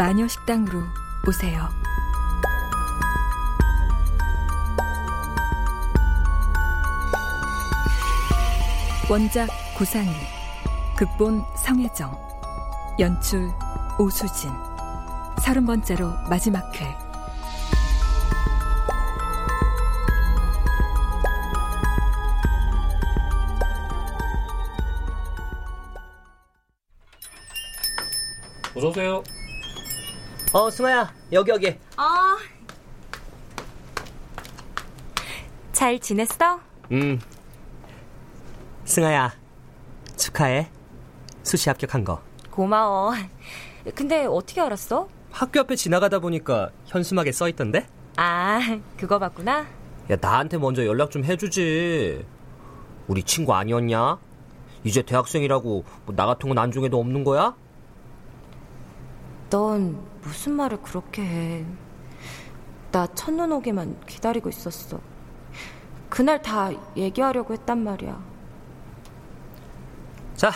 마녀 식당으로 오세요. 원작 고상희, 극본 성혜정, 연출 오수진. 서른 번째로 마지막 회. 어서 오세요. 어, 승아야, 여기, 여기. 어. 잘 지냈어? 음. 승아야, 축하해. 수시 합격한 거. 고마워. 근데 어떻게 알았어? 학교 앞에 지나가다 보니까 현수막에 써 있던데? 아, 그거 봤구나? 야, 나한테 먼저 연락 좀 해주지. 우리 친구 아니었냐? 이제 대학생이라고 뭐 나 같은 건 안중에도 없는 거야? 넌 무슨 말을 그렇게 해. 나 첫눈 오기만 기다리고 있었어. 그날 다 얘기하려고 했단 말이야. 자,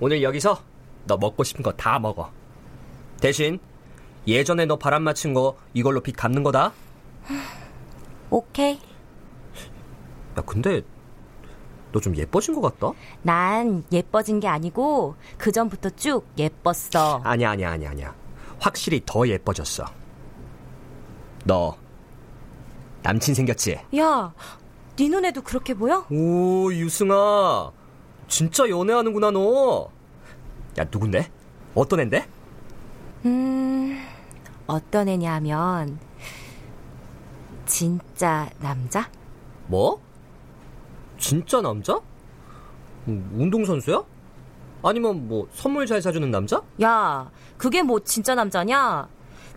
오늘 여기서 너 먹고 싶은 거 다 먹어. 대신 예전에 너 바람 맞춘 거 이걸로 빚 갚는 거다. 오케이. 야, 근데 너 좀 예뻐진 것 같다? 난 예뻐진 게 아니고 그 전부터 쭉 예뻤어. 아니야, 아니야, 아니야, 아니야. 확실히 더 예뻐졌어. 너 남친 생겼지? 야, 네 눈에도 그렇게 보여? 오, 유승아. 진짜 연애하는구나, 너. 야, 누군데? 어떤 앤데? 음, 어떤 애냐면, 진짜 남자? 뭐? 진짜 남자? 음, 운동선수야? 아니면 뭐 선물 잘 사주는 남자? 야, 그게 뭐 진짜 남자냐?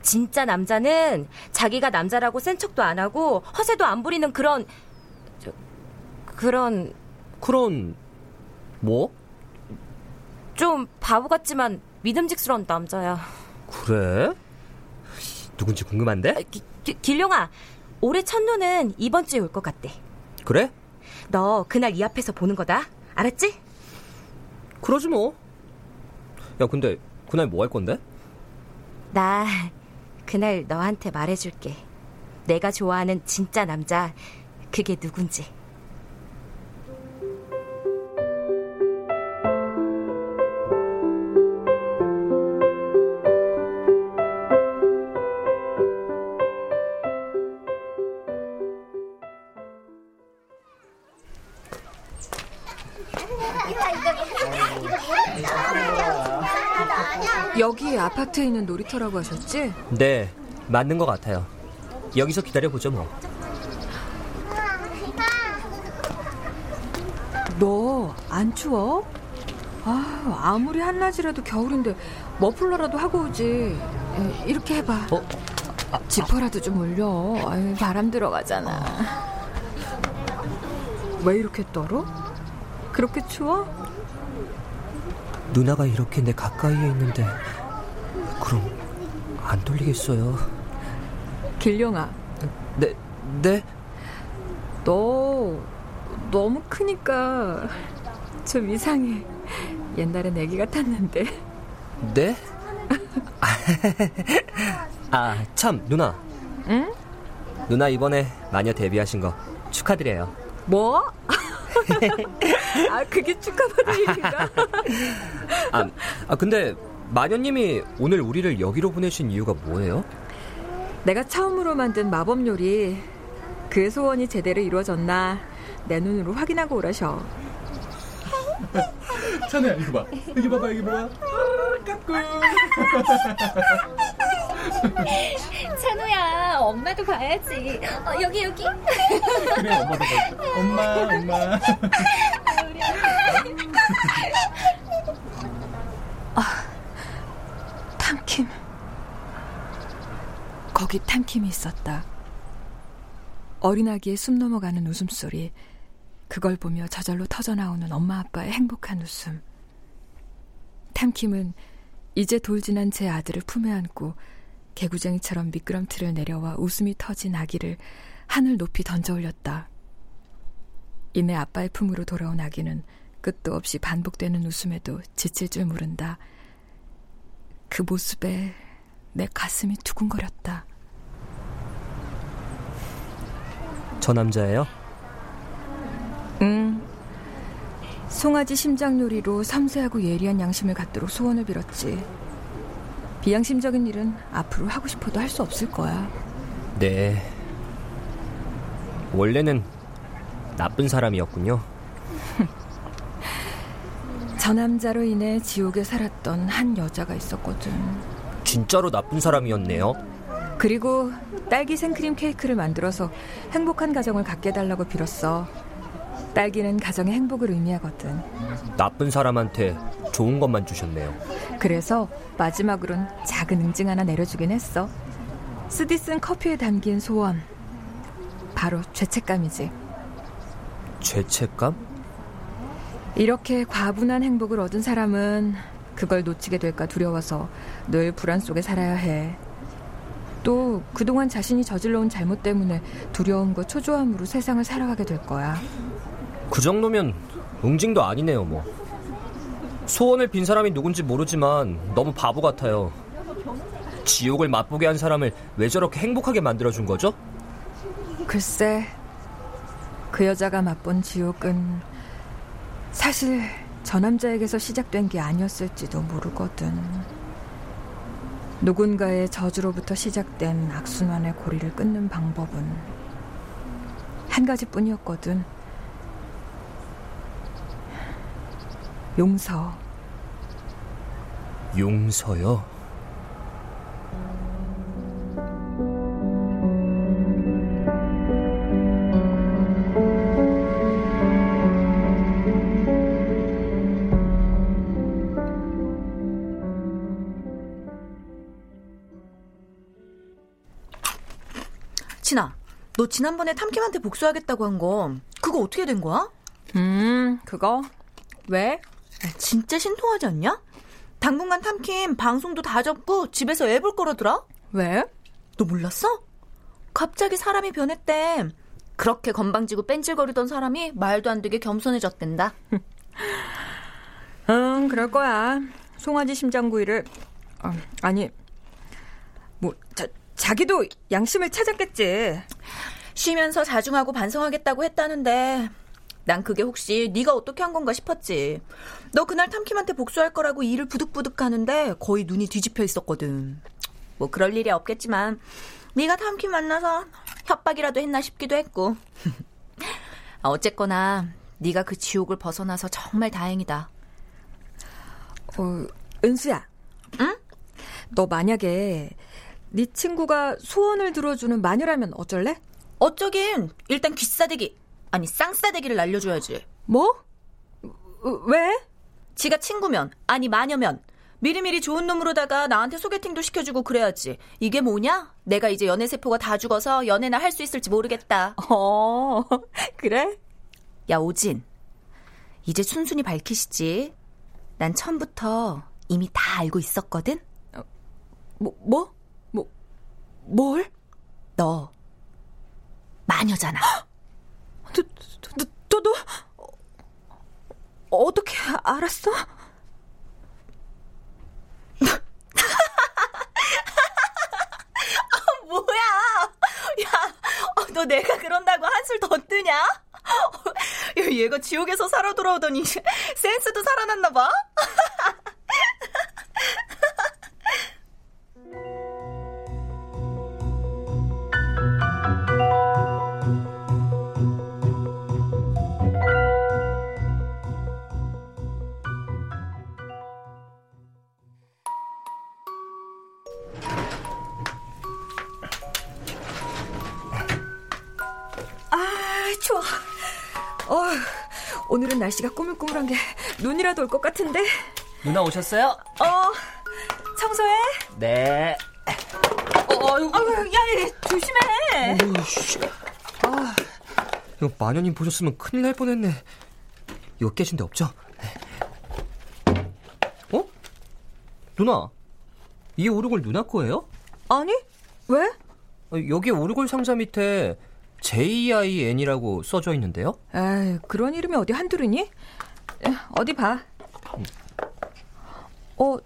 진짜 남자는 자기가 남자라고 센 척도 안 하고 허세도 안 부리는 그런 저, 그런 그런 뭐? 좀 바보 같지만 믿음직스러운 남자야. 그래? 누군지 궁금한데? 기, 기, 길룡아, 올해 첫눈은 이번 주에 올 것 같대. 그래? 너 그날 이 앞에서 보는 거다. 알았지? 그러지 뭐. 야, 근데 그날 뭐 할 건데? 나 그날 너한테 말해줄게. 내가 좋아하는 진짜 남자, 그게 누군지. 여기 아파트에 있는 놀이터라고 하셨지? 네, 맞는 것 같아요. 여기서 기다려보죠, 뭐. 너 안 추워? 아, 아무리 한낮이라도 겨울인데 머플러라도 하고 오지. 에, 이렇게 해봐. 어? 지퍼라도 좀 올려. 아유, 바람 들어가잖아. 왜 이렇게 떨어? 그렇게 추워? 누나가 이렇게 내 가까이에 있는데 그럼 안 돌리겠어요. 길룡아. 네, 네? 너 너무 크니까 좀 이상해. 옛날엔 애기 같았는데. 네? 아, 참, 누나. 응? 누나 이번에 마녀 데뷔하신 거 축하드려요. 뭐? 아, 그게 축하받을 일인가? 아, 아, 근데 마녀님이 오늘 우리를 여기로 보내신 이유가 뭐예요? 내가 처음으로 만든 마법 요리 그 소원이 제대로 이루어졌나 내 눈으로 확인하고 오라셔. 찬우야 이거 봐 여기 봐봐 여기 봐봐 까꿍 찬우야, 엄마도 봐야지. 어, 여기, 여기. 그래 엄마도 봐 엄마 엄마 탐킴. 거기 탐킴이 있었다. 어린아기의 숨 넘어가는 웃음소리. 그걸 보며 저절로 터져나오는 엄마 아빠의 행복한 웃음. 탐킴은 이제 돌 지난 제 아들을 품에 안고 개구쟁이처럼 미끄럼틀을 내려와 웃음이 터진 아기를 하늘 높이 던져 올렸다. 이내 아빠의 품으로 돌아온 아기는 끝도 없이 반복되는 웃음에도 지칠 줄 모른다. 그 모습에 내 가슴이 두근거렸다. 저 남자예요? 응. 송아지 심장놀이로 섬세하고 예리한 양심을 갖도록 소원을 빌었지. 비양심적인 일은 앞으로 하고 싶어도 할 수 없을 거야. 네. 원래는 나쁜 사람이었군요. 저 남자로 인해 지옥에 살았던 한 여자가 있었거든. 진짜로 나쁜 사람이었네요. 그리고 딸기 생크림 케이크를 만들어서 행복한 가정을 갖게 해달라고 빌었어. 딸기는 가정의 행복을 의미하거든. 나쁜 사람한테 좋은 것만 주셨네요. 그래서 마지막으론 작은 응징 하나 내려주긴 했어. 쓰디 쓴 커피에 담긴 소원. 바로 죄책감이지. 죄책감? 이렇게 과분한 행복을 얻은 사람은 그걸 놓치게 될까 두려워서 늘 불안 속에 살아야 해. 또 그동안 자신이 저질러온 잘못 때문에 두려움과 초조함으로 세상을 살아가게 될 거야. 그 정도면 응징도 아니네요, 뭐. 소원을 빈 사람이 누군지 모르지만 너무 바보 같아요. 지옥을 맛보게 한 사람을 왜 저렇게 행복하게 만들어준 거죠? 글쎄, 그 여자가 맛본 지옥은 사실 저 남자에게서 시작된 게 아니었을지도 모르거든. 누군가의 저주로부터 시작된 악순환의 고리를 끊는 방법은 한 가지뿐이었거든. 용서. 용서요? 진아, 너 지난번에 탐킴한테 복수하겠다고 한 거 그거 어떻게 된 거야? 음, 그거? 왜? 진짜 신통하지 않냐? 당분간 탐킴 방송도 다 접고 집에서 애 볼 거라더라? 왜? 너 몰랐어? 갑자기 사람이 변했대. 그렇게 건방지고 뺀질거리던 사람이 말도 안 되게 겸손해졌댄다. 응, 그럴 거야. 송아지 심장구이를 어, 아니 뭐 자, 자기도 양심을 찾았겠지. 쉬면서 자중하고 반성하겠다고 했다는데 난 그게 혹시 네가 어떻게 한 건가 싶었지. 너 그날 탐킴한테 복수할 거라고 일을 부득부득 하는데 거의 눈이 뒤집혀 있었거든. 뭐 그럴 일이 없겠지만 네가 탐킴 만나서 협박이라도 했나 싶기도 했고. 어쨌거나 네가 그 지옥을 벗어나서 정말 다행이다. 어, 은수야. 응? 너 만약에 네 친구가 소원을 들어주는 마녀라면 어쩔래? 어쩌긴 일단 귀싸대기 아니 쌍싸대기를 날려줘야지. 뭐? 왜? 지가 친구면 아니 마녀면 미리미리 좋은 놈으로다가 나한테 소개팅도 시켜주고 그래야지. 이게 뭐냐? 내가 이제 연애 세포가 다 죽어서 연애나 할 수 있을지 모르겠다. 어, 그래? 야, 오진. 이제 순순히 밝히시지. 난 처음부터 이미 다 알고 있었거든? 뭐, 뭐? 뭐, 뭘? 너, 마녀잖아. 너, 너, 너, 너, 어, 어떻게 알았어? 뭐야? 야, 어, 너 내가 그런다고 한술 더 뜨냐? 야, 얘가 지옥에서 살아 돌아오더니 센스도 살아났나 봐? 오늘은 날씨가 꾸물꾸물한 게 눈이라도 올 것 같은데. 누나 오셨어요? 어, 청소해. 네. 어, 아유, 야, 야, 조심해. 아, 이거 마녀님 보셨으면 큰일 날 뻔했네. 이거 깨진 데 없죠? 어? 누나, 이 오르골 누나 거예요? 아니, 왜? 어, 여기 오르골 상자 밑에 JIN이라고 써져 있는데요? 에이, 그런 이름이 어디 한둘이니? 에, 어디 봐. 어,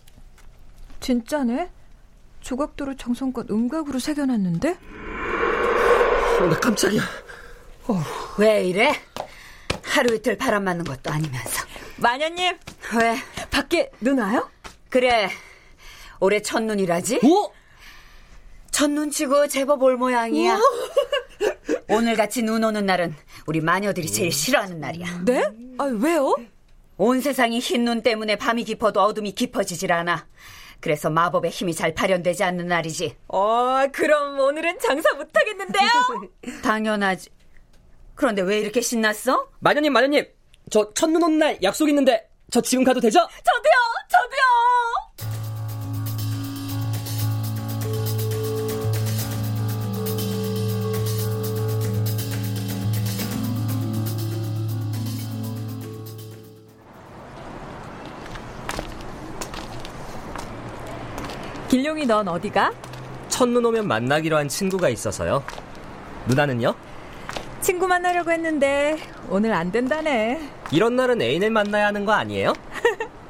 진짜네? 조각도로 정성껏 음각으로 새겨놨는데? 어, 나 깜짝이야. 왜 이래? 하루 이틀 바람 맞는 것도 아니면서. 마녀님, 왜? 밖에 눈 와요? 그래. 올해 첫눈이라지? 오! 첫눈 치고 제법 올 모양이야. 오늘같이 눈 오는 날은 우리 마녀들이 제일 싫어하는 날이야. 네? 아, 왜요? 온 세상이 흰 눈 때문에 밤이 깊어도 어둠이 깊어지질 않아. 그래서 마법의 힘이 잘 발현되지 않는 날이지. 어, 그럼 오늘은 장사 못하겠는데요? 당연하지. 그런데 왜 이렇게 신났어? 마녀님, 마녀님, 저 첫눈 오는 날 약속 있는데 저 지금 가도 되죠? 저도요, 저도요! 길룡이 넌 어디가? 첫눈 오면 만나기로 한 친구가 있어서요. 누나는요? 친구 만나려고 했는데 오늘 안 된다네. 이런 날은 애인을 만나야 하는 거 아니에요?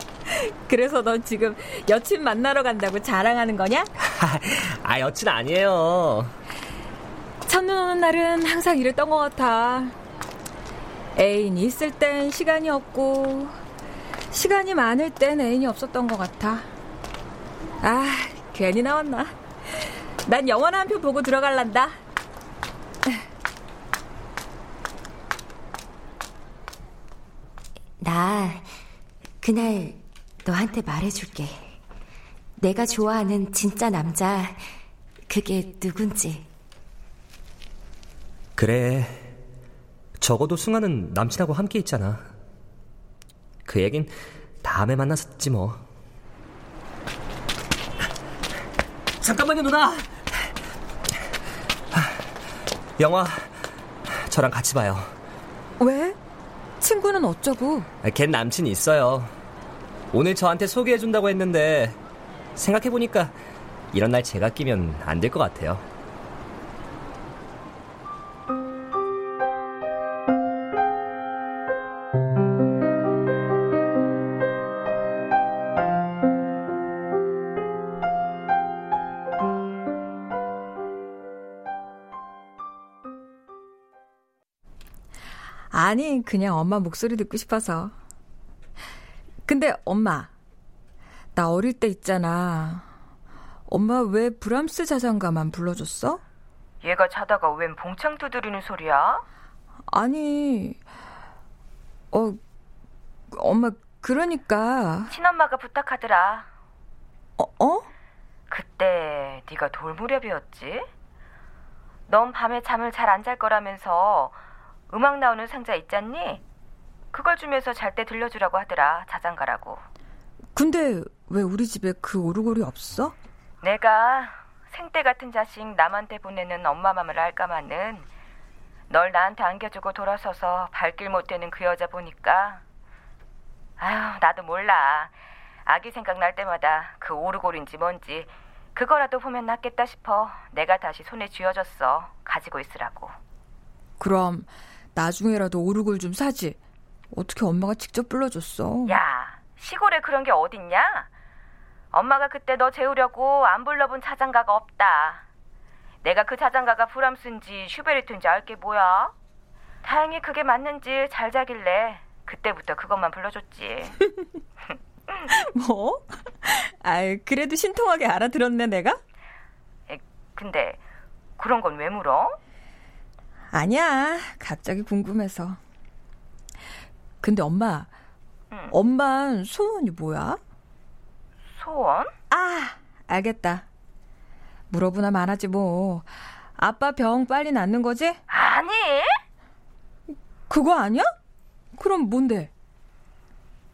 그래서 너 지금 여친 만나러 간다고 자랑하는 거냐? 아, 여친 아니에요. 첫눈 오는 날은 항상 이랬던 것 같아. 애인이 있을 땐 시간이 없고, 시간이 많을 땐 애인이 없었던 것 같아. 아, 괜히 나왔나. 난 영화 한편 보고 들어갈란다. 나 그날 너한테 말해줄게. 내가 좋아하는 진짜 남자 그게 누군지. 그래. 적어도 승아는 남친하고 함께 있잖아. 그 얘긴 다음에 만났었지 뭐. 잠깐만요, 누나. 영화 저랑 같이 봐요. 왜? 친구는 어쩌고? 아, 걘 남친이 있어요. 오늘 저한테 소개해준다고 했는데 생각해보니까 이런 날 제가 끼면 안 될 것 같아요. 그냥 엄마 목소리 듣고 싶어서. 근데 엄마, 나 어릴 때 있잖아. 엄마 왜 브람스 자장가만 불러줬어? 얘가 자다가 웬 봉창 두드리는 소리야? 아니, 어, 엄마, 그러니까. 친엄마가 부탁하더라. 어, 어? 그때 네가 돌 무렵이었지? 넌 밤에 잠을 잘 안 잘 거라면서 음악 나오는 상자 있잖니? 그걸 주면서 잘 때 들려주라고 하더라. 자장가라고. 근데 왜 우리 집에 그 오르골이 없어? 내가 생때 같은 자식 남한테 보내는 엄마 맘을 알까마는 널 나한테 안겨주고 돌아서서 발길 못 대는 그 여자 보니까 아유, 나도 몰라. 아기 생각날 때마다 그 오르골인지 뭔지 그거라도 보면 낫겠다 싶어 내가 다시 손에 쥐어줬어. 가지고 있으라고. 그럼 나중에라도 오르골 좀 사지. 어떻게 엄마가 직접 불러줬어? 야, 시골에 그런 게 어딨냐? 엄마가 그때 너 재우려고 안 불러본 자장가가 없다. 내가 그 자장가가 브람스인지 슈베르트인지 알게 뭐야? 다행히 그게 맞는지 잘 자길래 그때부터 그것만 불러줬지. 뭐? 아이, 그래도 신통하게 알아들었네, 내가? 에, 근데 그런 건 왜 물어? 아니야. 갑자기 궁금해서. 근데 엄마, 응. 엄마 소원이 뭐야? 소원? 아, 알겠다. 물어보나 말하지 뭐. 아빠 병 빨리 낫는 거지? 아니. 그거 아니야? 그럼 뭔데?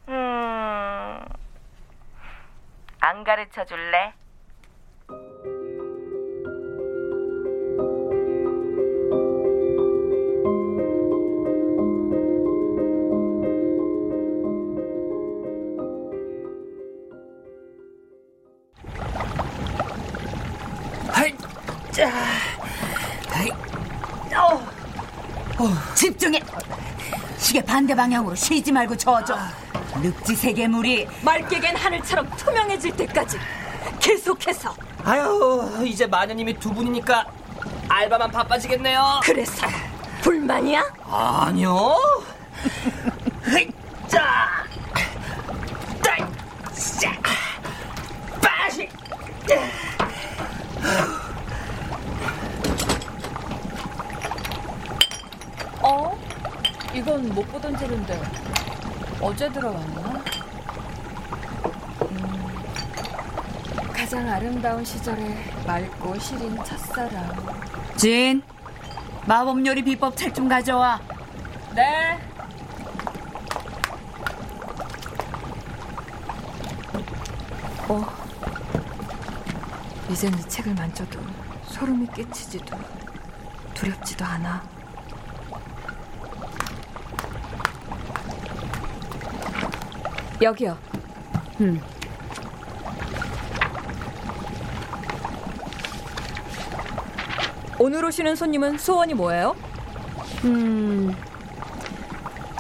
음. 안 가르쳐 줄래? 자, 아이, 어, 어, 집중해. 시계 반대 방향으로 쉬지 말고 저어줘. 늑지 세계 물이 맑게 갠 하늘처럼 투명해질 때까지 계속해서. 아유, 이제 마녀님이 두 분이니까 알바만 바빠지겠네요. 그래서 불만이야? 아니요. 자, 자, 빠시. 어? 이건 못 보던 재료인데 어제 들어왔나? 음, 가장 아름다운 시절에 맑고 시린 첫사랑. 진 마법 요리 비법 책 좀 가져와. 네. 어, 이젠 이 책을 만져도 소름이 끼치지도 두렵지도 않아. 여기요. 음. 오늘 오시는 손님은 소원이 뭐예요? 음.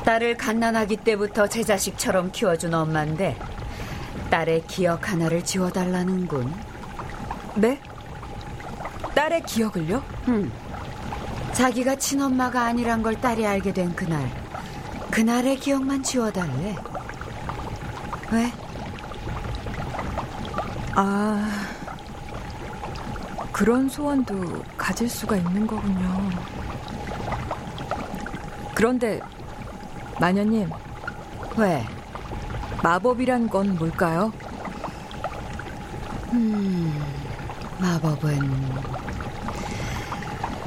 딸을 갓난아기 때부터 제 자식처럼 키워준 엄마인데 딸의 기억 하나를 지워달라는군. 네? 딸의 기억을요? 음. 자기가 친엄마가 아니란 걸 딸이 알게 된 그날. 그날의 기억만 지워달래. 왜? 아, 그런 소원도 가질 수가 있는 거군요. 그런데, 마녀님. 왜? 마법이란 건 뭘까요? 음, 마법은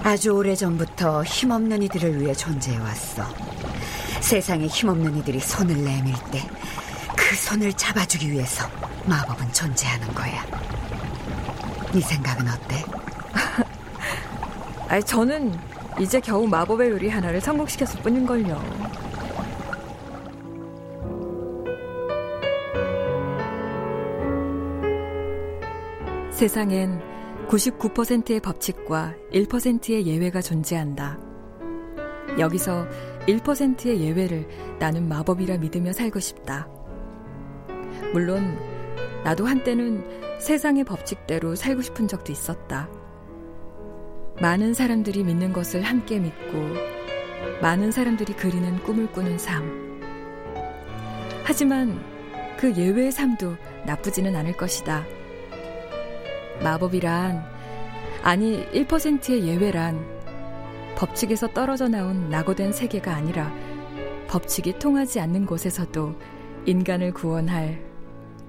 아주 오래 전부터 힘없는 이들을 위해 존재해왔어. 세상에 힘없는 이들이 손을 내밀 때 그 손을 잡아주기 위해서 마법은 존재하는 거야. 네 생각은 어때? 아니, 저는 이제 겨우 마법의 요리 하나를 성공시켰을 뿐인걸요. 세상엔 99%의 법칙과 1%의 예외가 존재한다. 여기서 1%의 예외를 나는 마법이라 믿으며 살고 싶다. 물론 나도 한때는 세상의 법칙대로 살고 싶은 적도 있었다. 많은 사람들이 믿는 것을 함께 믿고 많은 사람들이 그리는 꿈을 꾸는 삶. 하지만 그 예외의 삶도 나쁘지는 않을 것이다. 마법이란, 아니 1%의 예외란 법칙에서 떨어져 나온 낙오된 세계가 아니라 법칙이 통하지 않는 곳에서도 인간을 구원할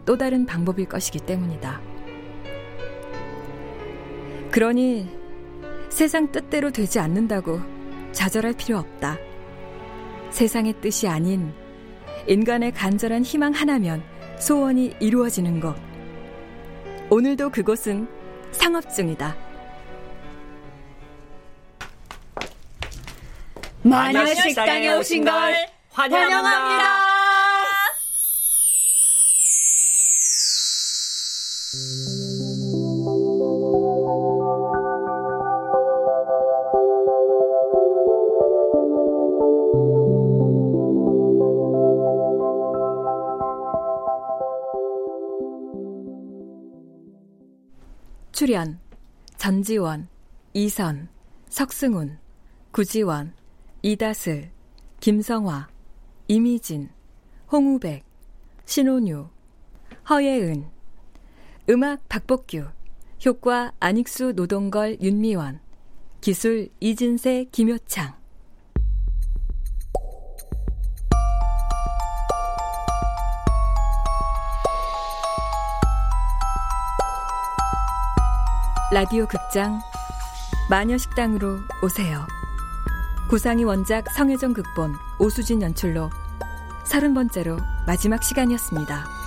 또 다른 방법일 것이기 때문이다. 그러니 세상 뜻대로 되지 않는다고 좌절할 필요 없다. 세상의 뜻이 아닌 인간의 간절한 희망 하나면 소원이 이루어지는 것. 오늘도 그곳은 상업 중이다. 마녀 식당에 오신 걸 환영합니다. 전지원, 이선, 석승훈, 구지원, 이다슬, 김성화, 이미진, 홍우백, 신혼유, 허예은, 음악 박복규, 효과 안익수 노동걸 윤미원, 기술 이진세 김효창. 라디오 극장 마녀식당으로 오세요. 구상이 원작 성혜정 극본 오수진 연출로 서른 번째로 마지막 시간이었습니다.